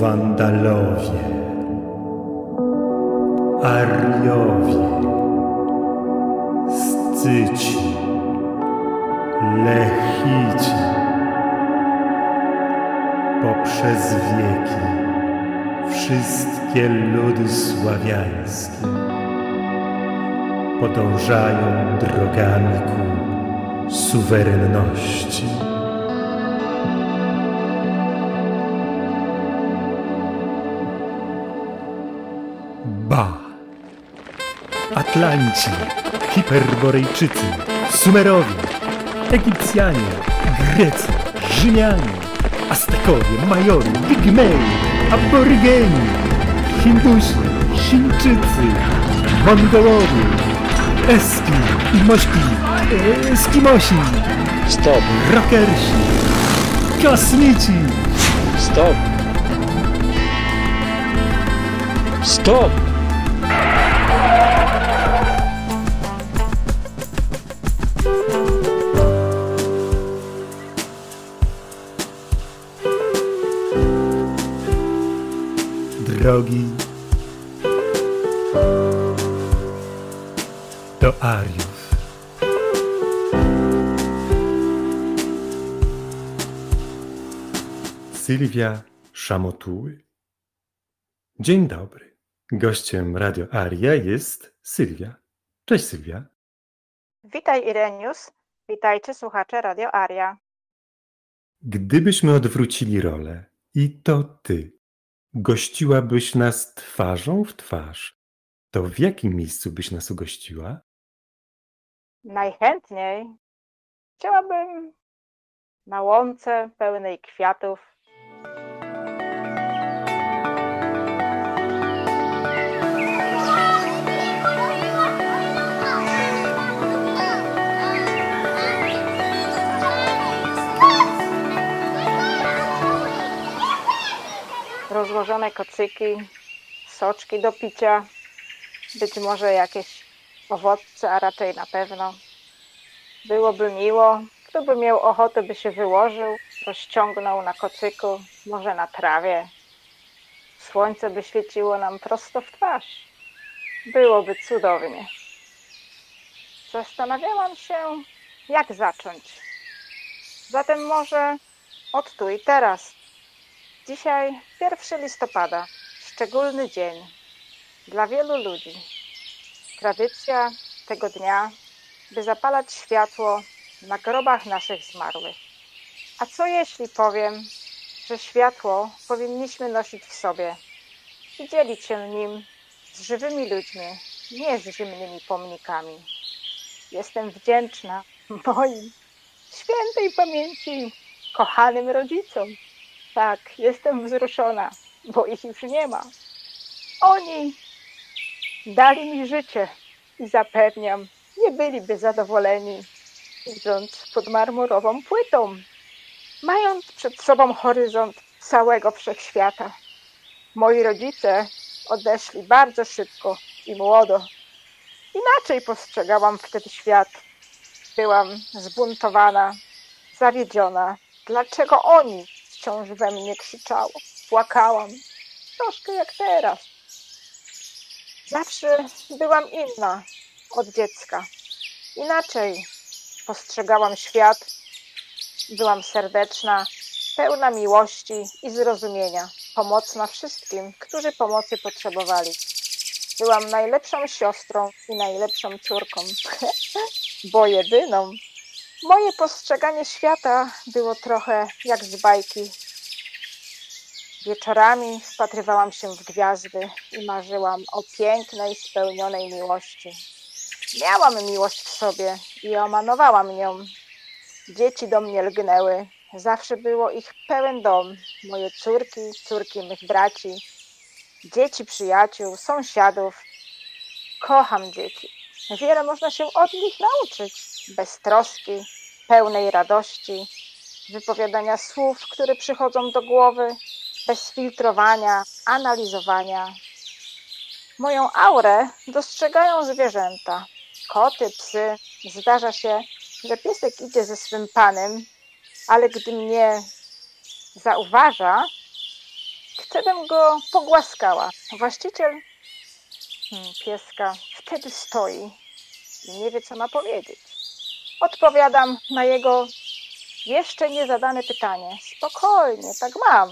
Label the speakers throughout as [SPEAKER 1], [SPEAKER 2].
[SPEAKER 1] Wandalowie, Ariowie, Scyci, Lechici. Poprzez wieki wszystkie ludy sławiańskie podążają drogami ku suwerenności. Atlanci, Hiperborejczycy, Sumerowie, Egipcjanie, Grecy, Rzymianie, Aztekowie, Majory, Pigmei, Aborygeni, Hindusi, Chińczycy, Mongolowie, Eski, Mośki, Eskimosi,
[SPEAKER 2] Stop,
[SPEAKER 1] Rockersi, Kosmici,
[SPEAKER 2] stop. Stop!
[SPEAKER 1] Drogi do Ariów. Sylwia Szamotuły. Dzień dobry. Gościem Radio Aria jest Sylwia. Cześć Sylwia.
[SPEAKER 3] Witaj Irenius, witajcie słuchacze Radio Aria.
[SPEAKER 1] Gdybyśmy odwrócili rolę i to ty gościłabyś nas twarzą w twarz, to w jakim miejscu byś nas ugościła?
[SPEAKER 3] Najchętniej chciałabym na łące pełnej kwiatów. Rozłożone kocyki, soczki do picia, być może jakieś owoce, a raczej na pewno. Byłoby miło, kto by miał ochotę, by się wyłożył, rozciągnął na kocyku, może na trawie. Słońce by świeciło nam prosto w twarz. Byłoby cudownie. Zastanawiałam się, jak zacząć. Zatem może od tu i teraz. Dzisiaj 1 listopada, szczególny dzień dla wielu ludzi. Tradycja tego dnia, by zapalać światło na grobach naszych zmarłych. A co jeśli powiem, że światło powinniśmy nosić w sobie i dzielić się nim z żywymi ludźmi, nie z zimnymi pomnikami? Jestem wdzięczna moim świętej pamięci kochanym rodzicom. Tak, jestem wzruszona, bo ich już nie ma. Oni dali mi życie i zapewniam, nie byliby zadowoleni, idąc pod marmurową płytą, mając przed sobą horyzont całego wszechświata. Moi rodzice odeszli bardzo szybko i młodo. Inaczej postrzegałam wtedy świat. Byłam zbuntowana, zawiedziona. Dlaczego oni wciąż we mnie krzyczało? Płakałam, troszkę jak teraz. Zawsze byłam inna od dziecka. Inaczej postrzegałam świat. Byłam serdeczna, pełna miłości i zrozumienia, pomocna wszystkim, którzy pomocy potrzebowali. Byłam najlepszą siostrą i najlepszą córką, bo jedyną. Moje postrzeganie świata było trochę jak z bajki. Wieczorami wpatrywałam się w gwiazdy i marzyłam o pięknej, spełnionej miłości. Miałam miłość w sobie i omanowałam nią. Dzieci do mnie lgnęły. Zawsze było ich pełen dom. Moje córki, córki mych braci, dzieci przyjaciół, sąsiadów. Kocham dzieci. Wiele można się od nich nauczyć. Bez troski, pełnej radości, wypowiadania słów, które przychodzą do głowy, bez filtrowania, analizowania. Moją aurę dostrzegają zwierzęta, koty, psy. Zdarza się, że piesek idzie ze swym panem, ale gdy mnie zauważa, wtedy go pogłaskała. Właściciel hmm, pieska wtedy stoi i nie wie, co ma powiedzieć. Odpowiadam na jego jeszcze nie zadane pytanie. Spokojnie, tak mam.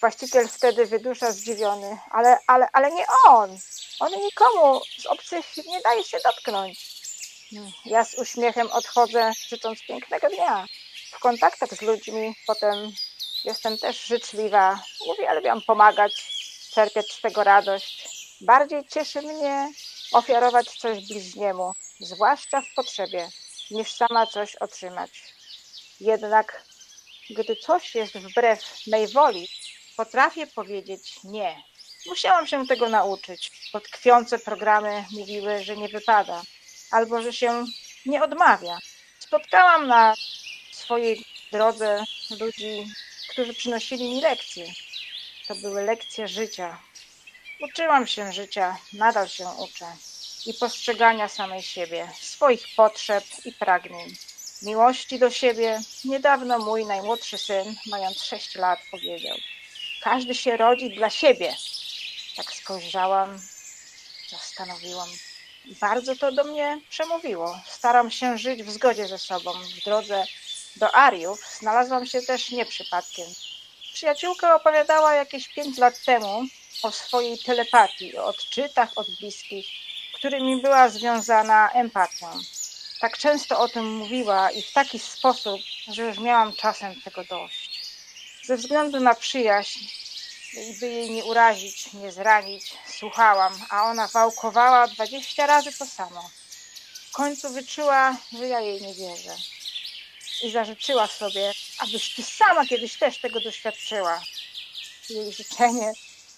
[SPEAKER 3] Właściciel wtedy wydusza zdziwiony, ale, ale, ale nie on. On nikomu z obcych nie daje się dotknąć. Hmm, Ja z uśmiechem odchodzę, życząc pięknego dnia. W kontaktach z ludźmi potem jestem też życzliwa. Uwielbiam pomagać, czerpiać z tego radość. Bardziej cieszy mnie ofiarować coś bliźniemu, zwłaszcza w potrzebie, niż sama coś otrzymać. Jednak gdy coś jest wbrew mej woli, potrafię powiedzieć nie. Musiałam się tego nauczyć, bo tkwiące programy mówiły, że nie wypada, albo że się nie odmawia. Spotkałam na swojej drodze ludzi, którzy przynosili mi lekcje. To były lekcje życia. Uczyłam się życia, nadal się uczę i postrzegania samej siebie, swoich potrzeb i pragnień miłości do siebie. Niedawno mój najmłodszy syn, mając 6 lat, powiedział: Każdy się rodzi dla siebie. Tak spojrzałam, zastanowiłam. Bardzo to do mnie przemówiło. Staram się żyć w zgodzie ze sobą. W drodze do Ariów znalazłam się też nie przypadkiem. Przyjaciółka opowiadała jakieś 5 lat temu o swojej telepatii, o odczytach od bliskich, którymi była związana empatią tak często o tym mówiła i w taki sposób, że już miałam czasem tego dość. Ze względu na przyjaźń, by jej nie urazić, nie zranić, słuchałam, a ona wałkowała dwadzieścia razy to samo. W końcu wyczuła, że ja jej nie wierzę. I zażyczyła sobie, abyś ty sama kiedyś też tego doświadczyła. Jej życzenie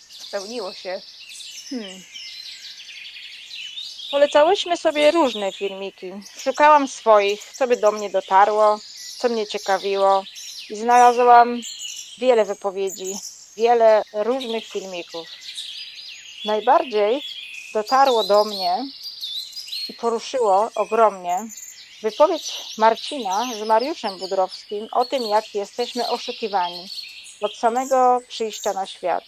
[SPEAKER 3] spełniło się. Hmm, Polecałyśmy sobie różne filmiki. Szukałam swoich, co by do mnie dotarło, co mnie ciekawiło i znalazłam wiele wypowiedzi, wiele różnych filmików. Najbardziej dotarło do mnie i poruszyło ogromnie wypowiedź Marcina z Mariuszem Budrowskim o tym, jak jesteśmy oszukiwani od samego przyjścia na świat.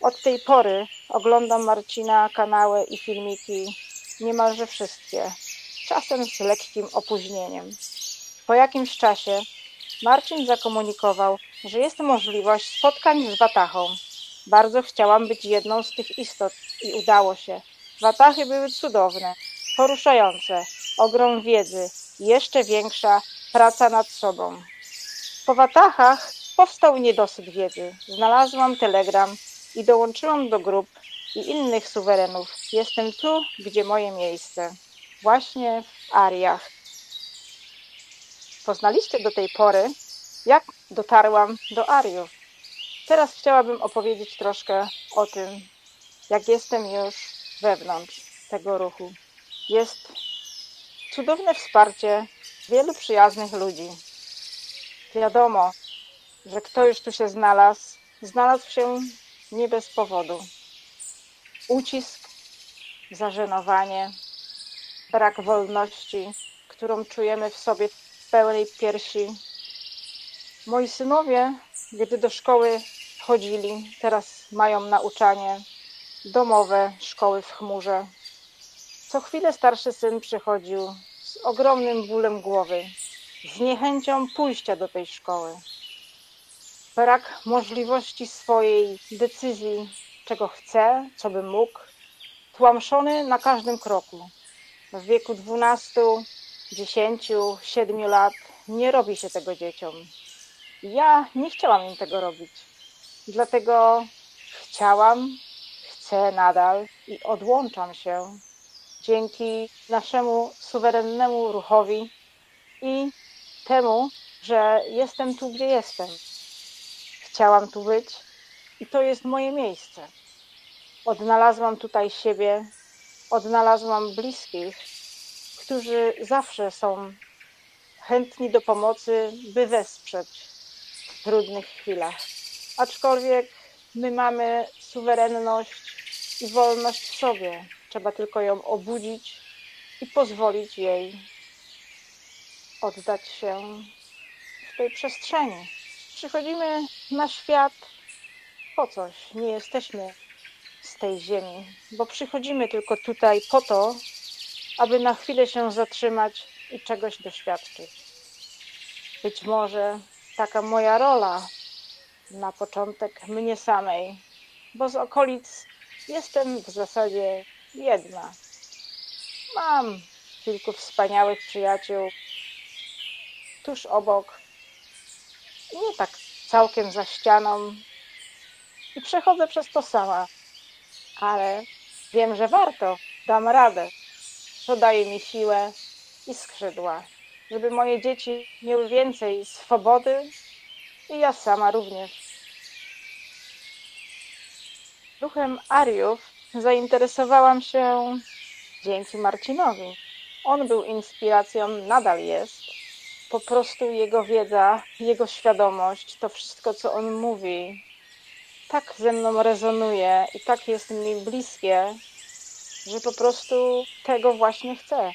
[SPEAKER 3] Od tej pory oglądam Marcina kanały i filmiki niemalże wszystkie, czasem z lekkim opóźnieniem. Po jakimś czasie Marcin zakomunikował, że jest możliwość spotkań z Watachą. Bardzo chciałam być jedną z tych istot i udało się. Watachy były cudowne, poruszające, ogrom wiedzy, jeszcze większa praca nad sobą. Po Watachach powstał niedosyt wiedzy. Znalazłam telegram i dołączyłam do grup i innych suwerenów. Jestem tu, gdzie moje miejsce. Właśnie w Ariach. Poznaliście do tej pory, jak dotarłam do Ariów. Teraz chciałabym opowiedzieć troszkę o tym, jak jestem już wewnątrz tego ruchu. Jest cudowne wsparcie wielu przyjaznych ludzi. Wiadomo, że kto już tu się znalazł, znalazł się nie bez powodu. Ucisk, zażenowanie, brak wolności, którą czujemy w sobie w pełnej piersi. Moi synowie, gdy do szkoły chodzili, teraz mają nauczanie domowe, szkoły w chmurze. Co chwilę starszy syn przychodził z ogromnym bólem głowy, z niechęcią pójścia do tej szkoły brak możliwości swojej decyzji, czego chce, co by mógł, tłamszony na każdym kroku. W wieku 12, 10, 7 lat nie robi się tego dzieciom. Ja nie chciałam im tego robić. Dlatego chciałam, chcę nadal i odłączam się dzięki naszemu suwerennemu ruchowi i temu, że jestem tu, gdzie jestem chciałam tu być i to jest moje miejsce. Odnalazłam tutaj siebie, odnalazłam bliskich, którzy zawsze są chętni do pomocy, by wesprzeć w trudnych chwilach. Aczkolwiek my mamy suwerenność i wolność w sobie. Trzeba tylko ją obudzić i pozwolić jej oddać się w tej przestrzeni przychodzimy na świat po coś. Nie jesteśmy z tej ziemi, bo przychodzimy tylko tutaj po to, aby na chwilę się zatrzymać i czegoś doświadczyć. Być może taka moja rola na początek mnie samej, bo z okolic jestem w zasadzie jedna. Mam kilku wspaniałych przyjaciół tuż obok, nie tak całkiem za ścianą, i przechodzę przez to sama, ale wiem, że warto, dam radę. To daje mi siłę i skrzydła, żeby moje dzieci miały więcej swobody i ja sama również. Ruchem Ariów zainteresowałam się dzięki Marcinowi. On był inspiracją, nadal jest. Po prostu jego wiedza, jego świadomość, to wszystko, co on mówi, tak ze mną rezonuje i tak jest mi bliskie, że po prostu tego właśnie chcę.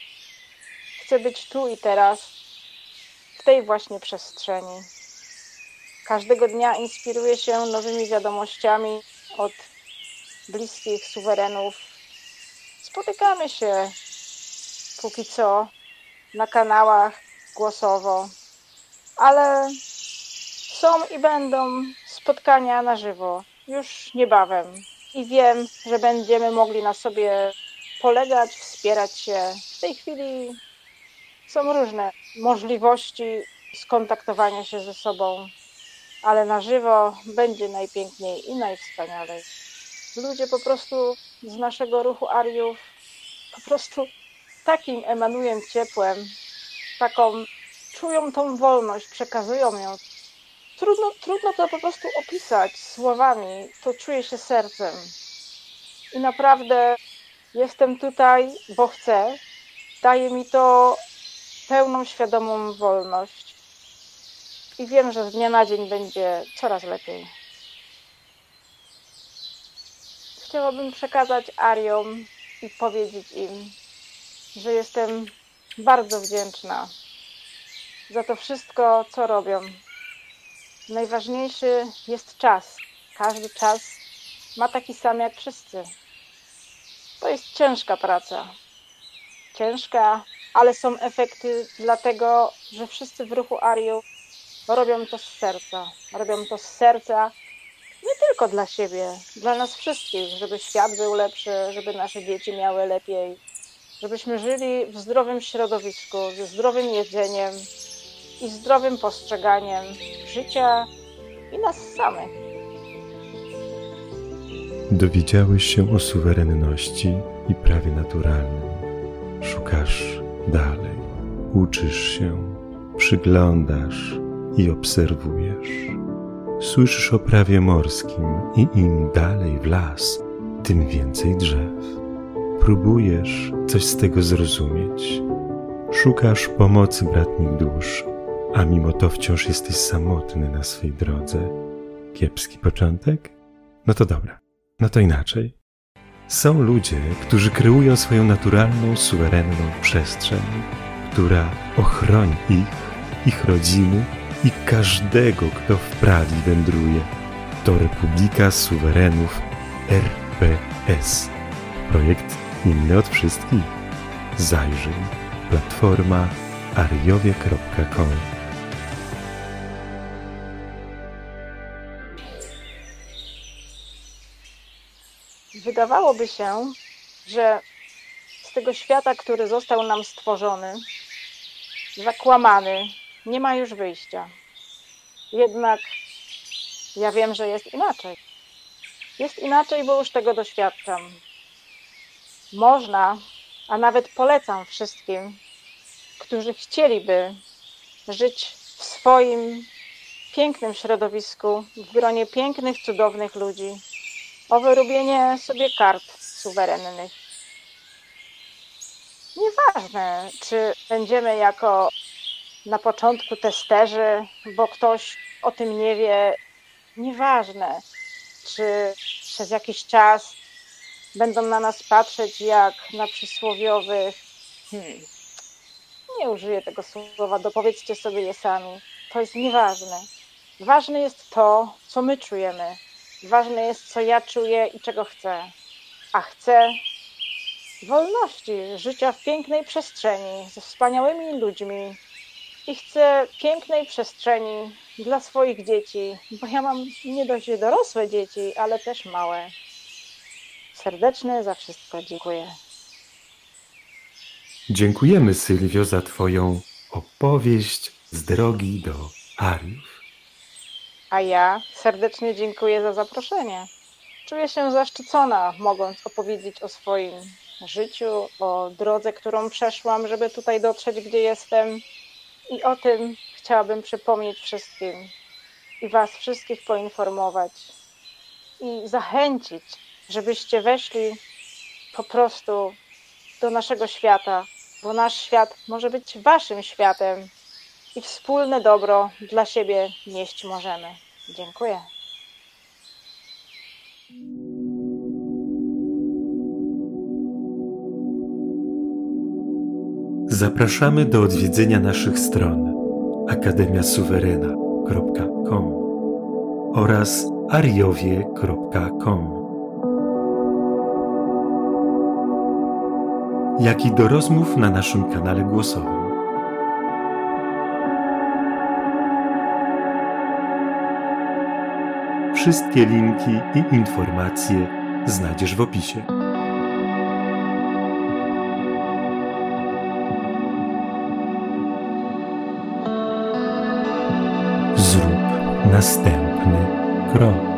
[SPEAKER 3] Chcę być tu i teraz, w tej właśnie przestrzeni. Każdego dnia inspiruję się nowymi wiadomościami od bliskich suwerenów. Spotykamy się póki co na kanałach głosowo, ale są i będą spotkania na żywo już niebawem. I wiem, że będziemy mogli na sobie polegać, wspierać się. W tej chwili są różne możliwości skontaktowania się ze sobą, ale na żywo będzie najpiękniej i najwspanialej. Ludzie po prostu z naszego ruchu Ariów po prostu takim emanują ciepłem, taką czują tą wolność, przekazują ją. Trudno, trudno to po prostu opisać słowami, to czuję się sercem. I naprawdę jestem tutaj, bo chcę. Daje mi to pełną, świadomą wolność. I wiem, że z dnia na dzień będzie coraz lepiej. Chciałabym przekazać Ariom i powiedzieć im, że jestem bardzo wdzięczna za to wszystko, co robią. Najważniejszy jest czas. Każdy czas ma taki sam jak wszyscy. To jest ciężka praca. Ciężka, ale są efekty dlatego, że wszyscy w ruchu Ariu robią to z serca. Robią to z serca nie tylko dla siebie, dla nas wszystkich, żeby świat był lepszy, żeby nasze dzieci miały lepiej, żebyśmy żyli w zdrowym środowisku, ze zdrowym jedzeniem i zdrowym postrzeganiem życia i nas samych.
[SPEAKER 1] Dowiedziałeś się o suwerenności i prawie naturalnym. Szukasz dalej, uczysz się, przyglądasz i obserwujesz. Słyszysz o prawie morskim i im dalej w las, tym więcej drzew. Próbujesz coś z tego zrozumieć. Szukasz pomocy bratnich dusz, a mimo to wciąż jesteś samotny na swej drodze. Kiepski początek? No to dobra, no to inaczej. Są ludzie, którzy kreują swoją naturalną, suwerenną przestrzeń, która ochroni ich, ich rodziny i każdego, kto w prali wędruje. To Republika Suwerenów RPS. Projekt inny od wszystkich. Zajrzyj. Platforma ariowie.com
[SPEAKER 3] Wydawałoby się, że z tego świata, który został nam stworzony, zakłamany, nie ma już wyjścia. Jednak ja wiem, że jest inaczej. Jest inaczej, bo już tego doświadczam. Można, a nawet polecam wszystkim, którzy chcieliby żyć w swoim pięknym środowisku, w gronie pięknych, cudownych ludzi, o wyrobienie sobie kart suwerennych. Nieważne, czy będziemy jako na początku testerzy, bo ktoś o tym nie wie. Nieważne, czy przez jakiś czas będą na nas patrzeć jak na przysłowiowych. Hmm, nie użyję tego słowa, dopowiedzcie sobie je sami. To jest nieważne. Ważne jest to, co my czujemy. Ważne jest, co ja czuję i czego chcę. A chcę wolności, życia w pięknej przestrzeni, ze wspaniałymi ludźmi. I chcę pięknej przestrzeni dla swoich dzieci, bo ja mam nie dość dorosłe dzieci, ale też małe. Serdeczne za wszystko dziękuję.
[SPEAKER 1] Dziękujemy Sylwio za Twoją opowieść z drogi do Ariów.
[SPEAKER 3] A ja serdecznie dziękuję za zaproszenie. Czuję się zaszczycona, mogąc opowiedzieć o swoim życiu, o drodze, którą przeszłam, żeby tutaj dotrzeć, gdzie jestem. I o tym chciałabym przypomnieć wszystkim i Was wszystkich poinformować i zachęcić, żebyście weszli po prostu do naszego świata, bo nasz świat może być Waszym światem i wspólne dobro dla siebie nieść możemy. Dziękuję.
[SPEAKER 1] Zapraszamy do odwiedzenia naszych stron akademiasuwerena.com oraz ariowie.com, jak i do rozmów na naszym kanale głosowym. Wszystkie linki i informacje znajdziesz w opisie. Zrób następny krok.